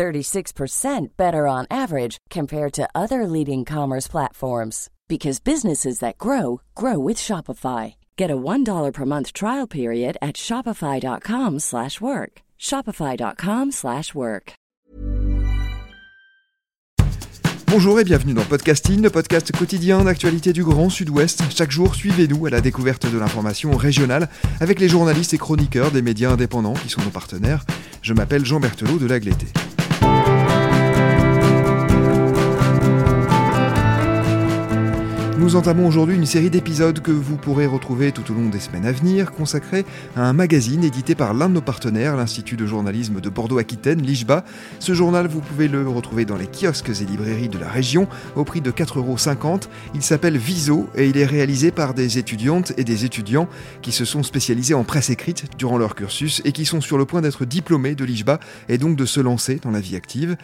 36% better on average compared to other leading commerce platforms because businesses that grow grow with Shopify. Get a $1 per month trial period at shopify.com/work. shopify.com/work. Bonjour et bienvenue dans Podcasting, le podcast quotidien d'actualité du Grand Sud-Ouest. Chaque jour, suivez-nous à la découverte de l'information régionale avec les journalistes et chroniqueurs des médias indépendants qui sont nos partenaires. Je m'appelle Jean Berthelot de Lagleté. Nous entamons aujourd'hui une série d'épisodes que vous pourrez retrouver tout au long des semaines à venir, consacrés à un magazine édité par l'un de nos partenaires, l'Institut de journalisme de Bordeaux-Aquitaine, l'IJBA. Ce journal, vous pouvez le retrouver dans les kiosques et librairies de la région au prix de 4,50€. Il s'appelle Viso et il est réalisé par des étudiantes et des étudiants qui se sont spécialisés en presse écrite durant leur cursus et qui sont sur le point d'être diplômés de l'IJBA et donc de se lancer dans la vie active.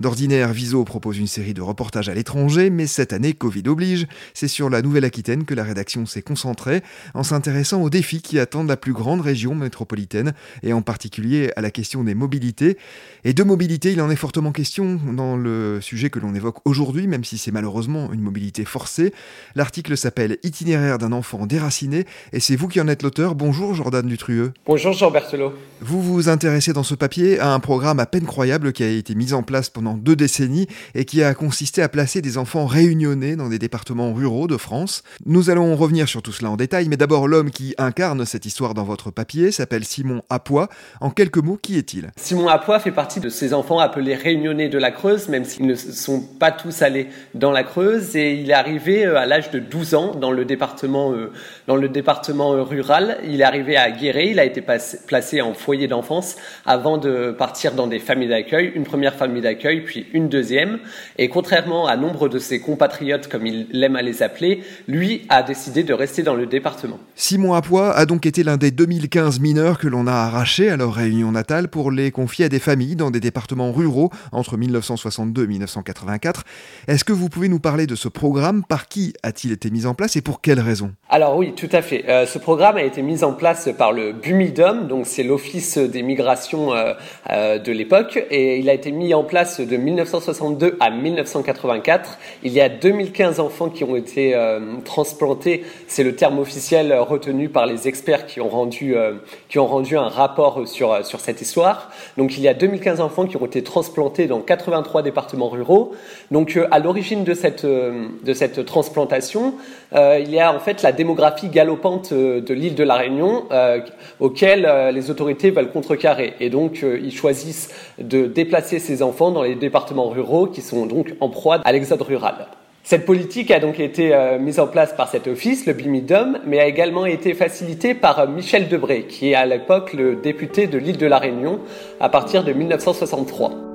D'ordinaire, Viso propose une série de reportages à l'étranger, mais cette année, Covid oblige, c'est sur la Nouvelle-Aquitaine que la rédaction s'est concentrée, en s'intéressant aux défis qui attendent la plus grande région métropolitaine, et en particulier à la question des mobilités. Et de mobilité, il en est fortement question dans le sujet que l'on évoque aujourd'hui, même si c'est malheureusement une mobilité forcée. L'article s'appelle Itinéraire d'un enfant déraciné, et c'est vous qui en êtes l'auteur. Bonjour Jordan Dutrueux. Bonjour Jean Berthelot. Vous vous intéressez dans ce papier à un programme à peine croyable qui a été mis en place deux décennies et qui a consisté à placer des enfants réunionnais dans des départements ruraux de France. Nous allons revenir sur tout cela en détail, mais d'abord l'homme qui incarne cette histoire dans votre papier s'appelle Simon Apois. En quelques mots, qui est-il? Simon Apois fait partie de ces enfants appelés réunionnais de la Creuse, même s'ils ne sont pas tous allés dans la Creuse, et il est arrivé euh, à l'âge de 12 ans dans le département, euh, dans le département euh, rural. Il est arrivé à Guéret, il a été placé en foyer d'enfance avant de partir dans des familles d'accueil, une première famille d'accueil puis une deuxième. Et contrairement à nombre de ses compatriotes, comme il aime à les appeler, lui a décidé de rester dans le département. Simon Apois a donc été l'un des 2015 mineurs que l'on a arrachés à leur réunion natale pour les confier à des familles dans des départements ruraux entre 1962 et 1984. Est-ce que vous pouvez nous parler de ce programme? Par qui a-t-il été mis en place et pour quelles raisons Alors oui, tout à fait. Euh, ce programme a été mis en place par le BUMIDOM, donc c'est l'Office des migrations euh, euh, de l'époque, et il a été mis en place de 1962 à 1984. Il y a 2015 enfants qui ont été euh, transplantés. C'est le terme officiel retenu par les experts qui ont rendu, euh, qui ont rendu un rapport sur, sur cette histoire. Donc il y a 2015 enfants qui ont été transplantés dans 83 départements ruraux. Donc euh, à l'origine de cette, de cette transplantation, il y a en fait la démographie galopante de l'île de la Réunion auquel les autorités veulent contrecarrer. Et donc ils choisissent de déplacer ces enfants dans les départements ruraux qui sont donc en proie à l'exode rural. Cette politique a donc été euh, mise en place par cet office, le BIMIDOM, mais a également été facilitée par euh, Michel Debré, qui est à l'époque le député de l'île de la Réunion à partir de 1963.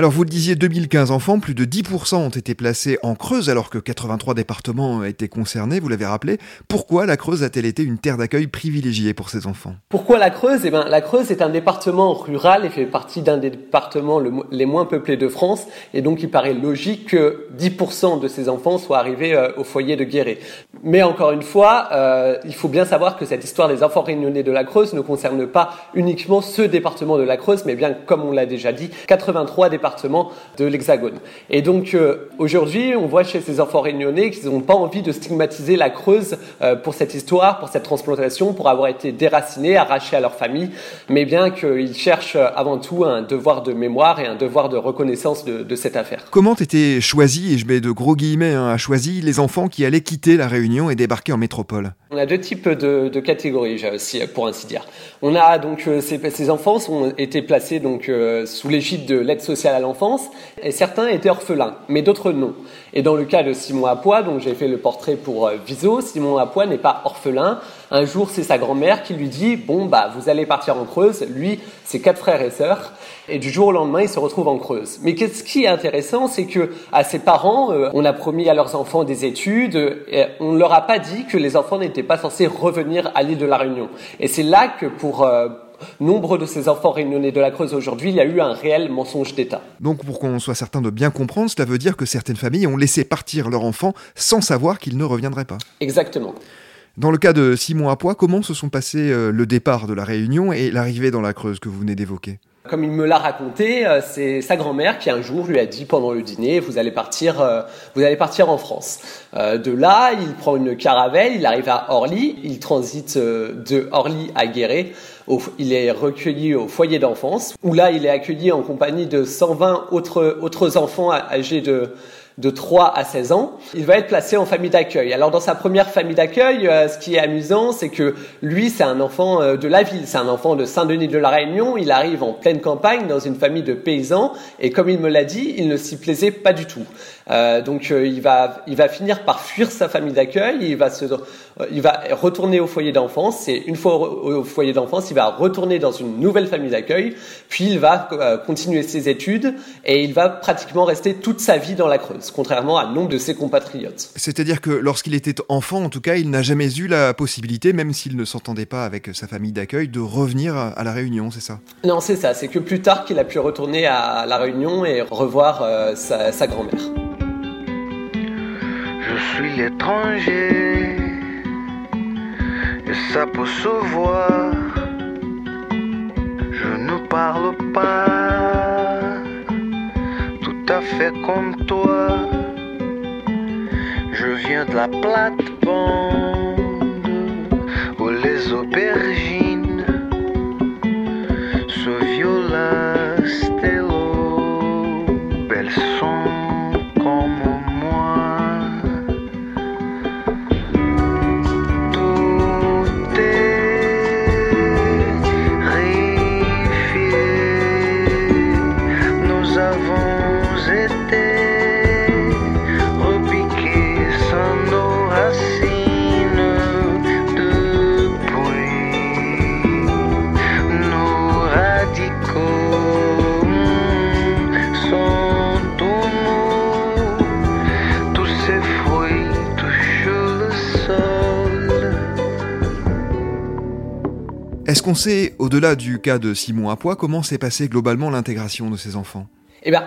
Alors vous le disiez, 2015 enfants, plus de 10% ont été placés en Creuse alors que 83 départements étaient concernés, vous l'avez rappelé. Pourquoi la Creuse a-t-elle été une terre d'accueil privilégiée pour ces enfants? Pourquoi la Creuse? Eh bien, la Creuse est un département rural et fait partie d'un des départements les moins peuplés de France et donc il paraît logique que 10% de ces enfants soient arrivés euh, au foyer de Guéret. Mais encore une fois, euh, il faut bien savoir que cette histoire des enfants réunionnais de la Creuse ne concerne pas uniquement ce département de la Creuse, mais bien, comme on l'a déjà dit, 83 départements de l'Hexagone. Et donc euh, aujourd'hui, on voit chez ces enfants réunionnais qu'ils n'ont pas envie de stigmatiser la Creuse euh, pour cette histoire, pour cette transplantation, pour avoir été déracinés, arrachés à leur famille, mais bien qu'ils cherchent avant tout un devoir de mémoire et un devoir de reconnaissance de, cette affaire. Comment étaient choisis, et je mets de gros guillemets hein, les enfants qui allaient quitter la Réunion? Et débarquer en métropole On a deux types de, de catégories, pour ainsi dire. On a donc euh, ces, ces enfants ont été placés donc sous l'égide de l'aide sociale à l'enfance, et certains étaient orphelins, mais d'autres non. Et dans le cas de Simon Apois, dont j'ai fait le portrait pour euh, Viso, Simon Apois n'est pas orphelin. Un jour, c'est sa grand-mère qui lui dit Bon, bah, vous allez partir en Creuse. Lui, c'est quatre frères et sœurs. Et du jour au lendemain, il se retrouve en Creuse. Mais ce qui est intéressant, c'est que à ses parents, euh, on a promis à leurs enfants des études. Et on leur a pas dit que les enfants n'étaient pas censés revenir à l'île de la Réunion. Et c'est là que pour euh, nombre de ces enfants réunionnais de la Creuse aujourd'hui, il y a eu un réel mensonge d'État. Donc pour qu'on soit certain de bien comprendre, cela veut dire que certaines familles ont laissé partir leur enfant sans savoir qu'il ne reviendrait pas. Exactement. Dans le cas de Simon Apois, comment se sont passés euh, le départ de la Réunion et l'arrivée dans la Creuse que vous venez d'évoquer? Comme il me l'a raconté, euh, c'est sa grand-mère qui un jour lui a dit pendant le dîner vous allez partir, euh, vous allez partir en France. de là, il prend une caravelle, il arrive à Orly, il transite de Orly à Guéret il est recueilli au foyer d'enfance, où là, il est accueilli en compagnie de 120 autres, autres enfants âgés de, de 3 à 16 ans, il va être placé en famille d'accueil. Alors dans sa première famille d'accueil, euh, ce qui est amusant, c'est que lui, c'est un enfant euh, de la ville, c'est un enfant de Saint-Denis de la Réunion, il arrive en pleine campagne dans une famille de paysans, et comme il me l'a dit, il ne s'y plaisait pas du tout. Euh, donc euh, il va il va finir par fuir sa famille d'accueil, il va se il va retourner au foyer d'enfance, et une fois au, foyer d'enfance, il va retourner dans une nouvelle famille d'accueil, puis il va continuer ses études et il va pratiquement rester toute sa vie dans la Creuse contrairement à nombre de ses compatriotes. C'est-à-dire que lorsqu'il était enfant, en tout cas, il n'a jamais eu la possibilité, même s'il ne s'entendait pas avec sa famille d'accueil, de revenir à la Réunion, c'est ça? Non, c'est ça. C'est que plus tard qu'il a pu retourner à la Réunion et revoir euh, sa, sa grand-mère. Je suis l'étranger et ça peut se voir. Je ne parle pas fait comme toi. Je viens de la plate-bande où les aubergines Est-ce qu'on sait, au-delà du cas de Simon Apois, comment s'est passée globalement l'intégration de ces enfants? Eh bien,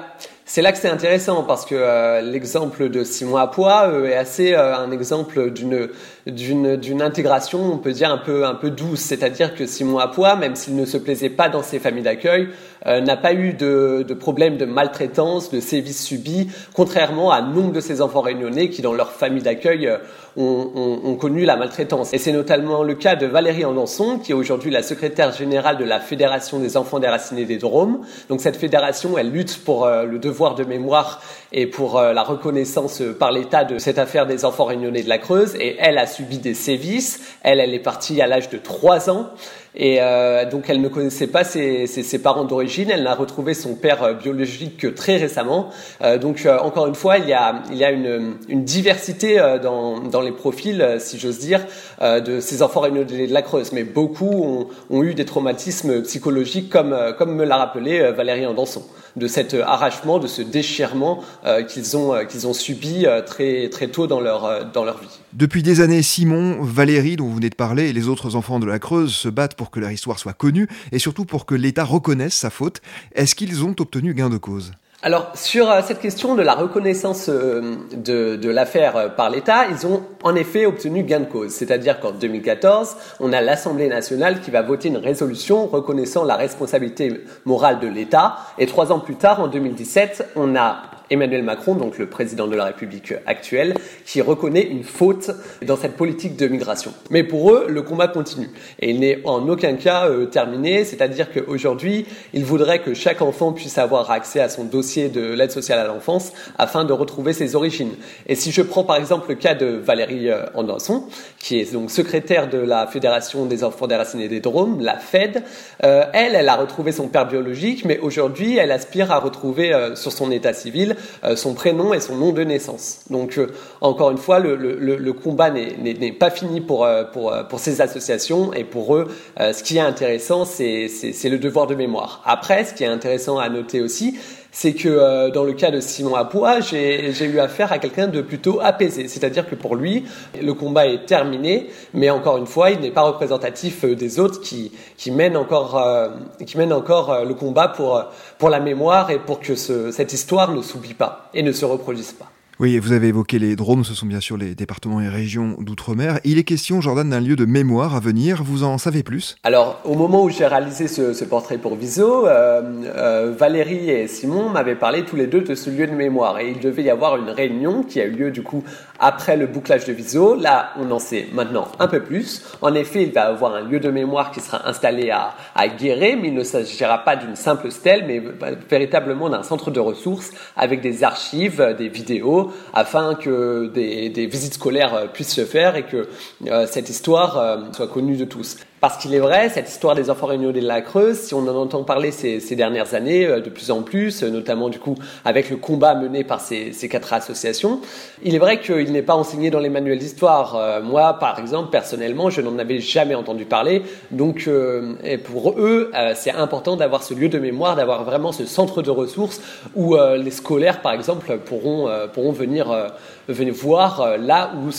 c'est là que c'est intéressant parce que euh, l'exemple de Simon Apois euh, est assez euh, un exemple d'une d'une d'une intégration, on peut dire un peu un peu douce, c'est-à-dire que Simon Apois, même s'il ne se plaisait pas dans ses familles d'accueil, n'a pas eu de, de problème de maltraitance, de sévices subis, contrairement à nombre de ses enfants réunionnais qui dans leur famille d'accueil ont, connu la maltraitance. Et c'est notamment le cas de Valérie Andanson, qui est aujourd'hui la secrétaire générale de la Fédération des enfants déracinés des Drômes. Donc cette fédération, elle lutte pour le devoir de mémoire et pour euh, la reconnaissance euh, par l'État de cette affaire des enfants réunionnais de la Creuse. Et elle a subi des sévices. Elle, elle est partie à l'âge de 3 ans. Et euh, donc elle ne connaissait pas ses, parents d'origine, elle n'a retrouvé son père euh, biologique que très récemment. Euh, donc encore une fois, il y a, une, diversité dans, les profils, si j'ose dire, de ces enfants réunionnés de la Creuse. Mais beaucoup ont, eu des traumatismes psychologiques, comme, me l'a rappelé Valérie Andanson, de cet arrachement, de ce déchirement qu'ils ont, subi très, tôt dans leur vie. Depuis des années, Simon, Valérie, dont vous venez de parler, et les autres enfants de la Creuse se battent pour que leur histoire soit connue et surtout pour que l'État reconnaisse sa faute. Est-ce qu'ils ont obtenu gain de cause? Alors sur euh, cette question de la reconnaissance euh, de, de l'affaire euh, par l'État, ils ont en effet obtenu gain de cause. C'est-à-dire qu'en 2014, on a l'Assemblée nationale qui va voter une résolution reconnaissant la responsabilité morale de l'État. Et trois ans plus tard, en 2017, on a Emmanuel Macron, donc le président de la République actuelle, qui reconnaît une faute dans cette politique de migration. Mais pour eux, le combat continue et il n'est en aucun cas euh, terminé. C'est-à-dire qu'aujourd'hui, ils voudraient que chaque enfant puisse avoir accès à son dossier de l'aide sociale à l'enfance afin de retrouver ses origines. Et si je prends par exemple le cas de Valérie euh, Andanson, qui est donc secrétaire de la Fédération des enfants déracinés des Drômes, la FED, euh, elle, elle a retrouvé son père biologique, mais aujourd'hui, elle aspire à retrouver sur son état civil son prénom et son nom de naissance. Donc, euh, encore une fois, le, combat n'est pas fini pour, euh, pour, pour ces associations et pour eux, euh, ce qui est intéressant, c'est le devoir de mémoire. Après, ce qui est intéressant à noter aussi, c'est que euh, dans le cas de Simon Apoua, j'ai eu affaire à quelqu'un de plutôt apaisé. C'est-à-dire que pour lui, le combat est terminé, mais encore une fois, il n'est pas représentatif euh, des autres qui, qui mènent encore, euh, qui mènent encore euh, le combat pour, pour la mémoire et pour que ce, cette histoire ne s'oublie pas et ne se reproduise pas. Oui, vous avez évoqué les Drômes, ce sont bien sûr les départements et régions d'outre-mer. Il est question, Jordan, d'un lieu de mémoire à venir. Vous en savez plus? Alors, au moment où j'ai réalisé ce, portrait pour Viso, euh, euh, Valérie et Simon m'avaient parlé tous les deux de ce lieu de mémoire. Et il devait y avoir une réunion qui a eu lieu du coup après le bouclage de Viso. Là, on en sait maintenant un peu plus. En effet, il va avoir un lieu de mémoire qui sera installé à, à Guéret, mais il ne s'agira pas d'une simple stèle, mais véritablement d'un centre de ressources avec des archives, des vidéos, afin que des, des, visites scolaires puissent se faire et que euh, cette histoire euh, soit connue de tous. Parce qu'il est vrai, cette histoire des enfants réunionnés de la Creuse, si on en entend parler ces, dernières années euh, de plus en plus, notamment du coup avec le combat mené par ces, quatre associations, il est vrai qu'il n'est pas enseigné dans les manuels d'histoire. Euh, moi, par exemple, personnellement, je n'en avais jamais entendu parler. Donc, euh, pour eux, euh, c'est important d'avoir ce lieu de mémoire, d'avoir vraiment ce centre de ressources où euh, les scolaires, par exemple, pourront, euh, pourront venir, venir voir là où,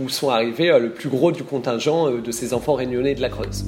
où sont arrivés le plus gros du contingent de ces enfants réunionnés de la Creuse.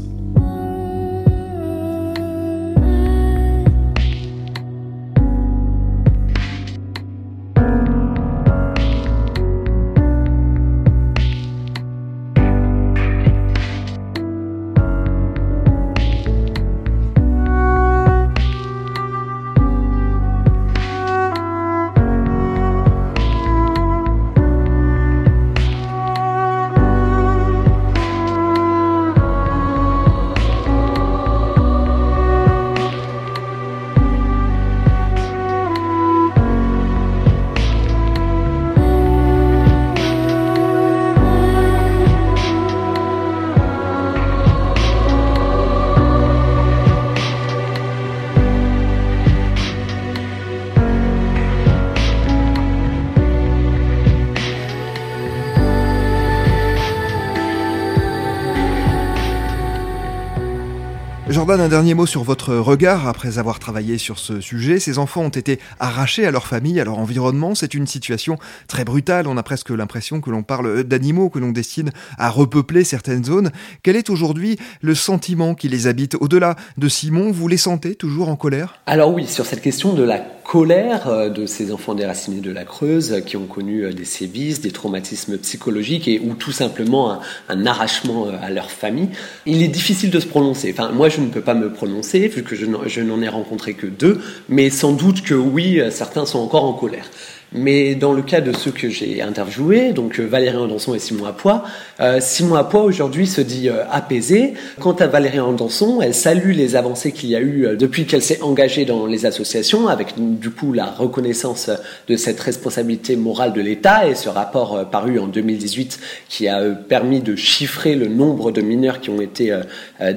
Jordan, un dernier mot sur votre regard après avoir travaillé sur ce sujet. Ces enfants ont été arrachés à leur famille, à leur environnement. C'est une situation très brutale. On a presque l'impression que l'on parle d'animaux que l'on destine à repeupler certaines zones. Quel est aujourd'hui le sentiment qui les habite Au-delà de Simon, vous les sentez toujours en colère? Alors oui, sur cette question de la colère euh, de ces enfants déracinés de la Creuse qui ont connu des sévices, des traumatismes psychologiques et ou tout simplement un, un arrachement à leur famille, il est difficile de se prononcer. Enfin, moi, je ne peux pas me prononcer vu que je n'en ai rencontré que deux, mais sans doute que oui, certains sont encore en colère. Mais dans le cas de ceux que j'ai interviewés, donc Valérie Andanson et Simon Apois, Simon Apois aujourd'hui se dit apaisé. Quant à Valérie Andanson, elle salue les avancées qu'il y a eu depuis qu'elle s'est engagée dans les associations, avec du coup la reconnaissance de cette responsabilité morale de l'État et ce rapport paru en 2018 qui a permis de chiffrer le nombre de mineurs qui ont été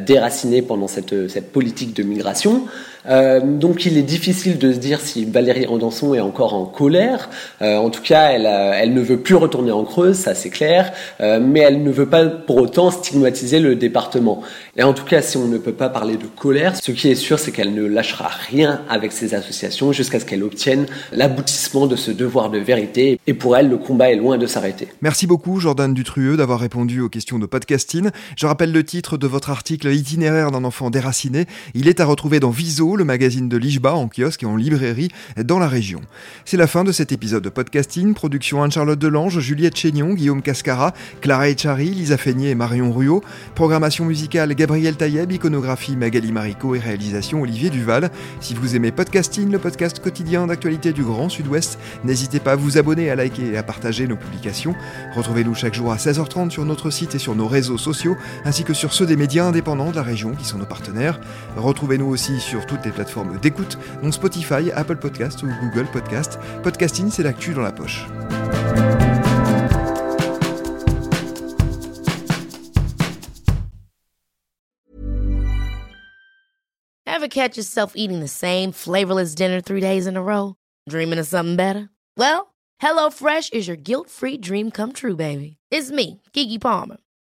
déracinés pendant cette, cette politique de migration. Euh, donc il est difficile de se dire si Valérie Andanson est encore en colère. Euh, en tout cas, elle, elle, ne veut plus retourner en Creuse, ça c'est clair, euh, mais elle ne veut pas pour autant stigmatiser le département. Et en tout cas, si on ne peut pas parler de colère, ce qui est sûr, c'est qu'elle ne lâchera rien avec ces associations jusqu'à ce qu'elle obtienne l'aboutissement de ce devoir de vérité. Et pour elle, le combat est loin de s'arrêter. Merci beaucoup, Jordan Dutrueux, d'avoir répondu aux questions de podcasting. Je rappelle le titre de votre article Itinéraire d'un enfant déraciné. Il est à retrouver dans Viso, le magazine de l'Ijba, en kiosque et en librairie dans la région. C'est la fin de cet épisode de podcasting. Production Anne-Charlotte Delange, Juliette Chénion, Guillaume Cascara, Clara Echari, Lisa Feignet et Marion Ruot. Programmation musicale Gabriel Taïeb, iconographie Magali Marico et réalisation Olivier Duval. Si vous aimez podcasting, le podcast quotidien d'actualité du Grand Sud-Ouest, n'hésitez pas à vous abonner, à liker et à partager nos publications. Retrouvez-nous chaque jour à 16h30 sur notre site et sur nos réseaux sociaux, ainsi que sur ceux des médias indépendants de la région qui sont nos partenaires. Retrouvez-nous aussi sur toutes les plateformes d'écoute, dont Spotify, Apple Podcast ou Google Podcast. Podcasting, c'est l'actu dans la poche. Ever catch yourself eating the same flavorless dinner three days in a row? Dreaming of something better? Well, HelloFresh is your guilt-free dream come true, baby. It's me, Kiki Palmer.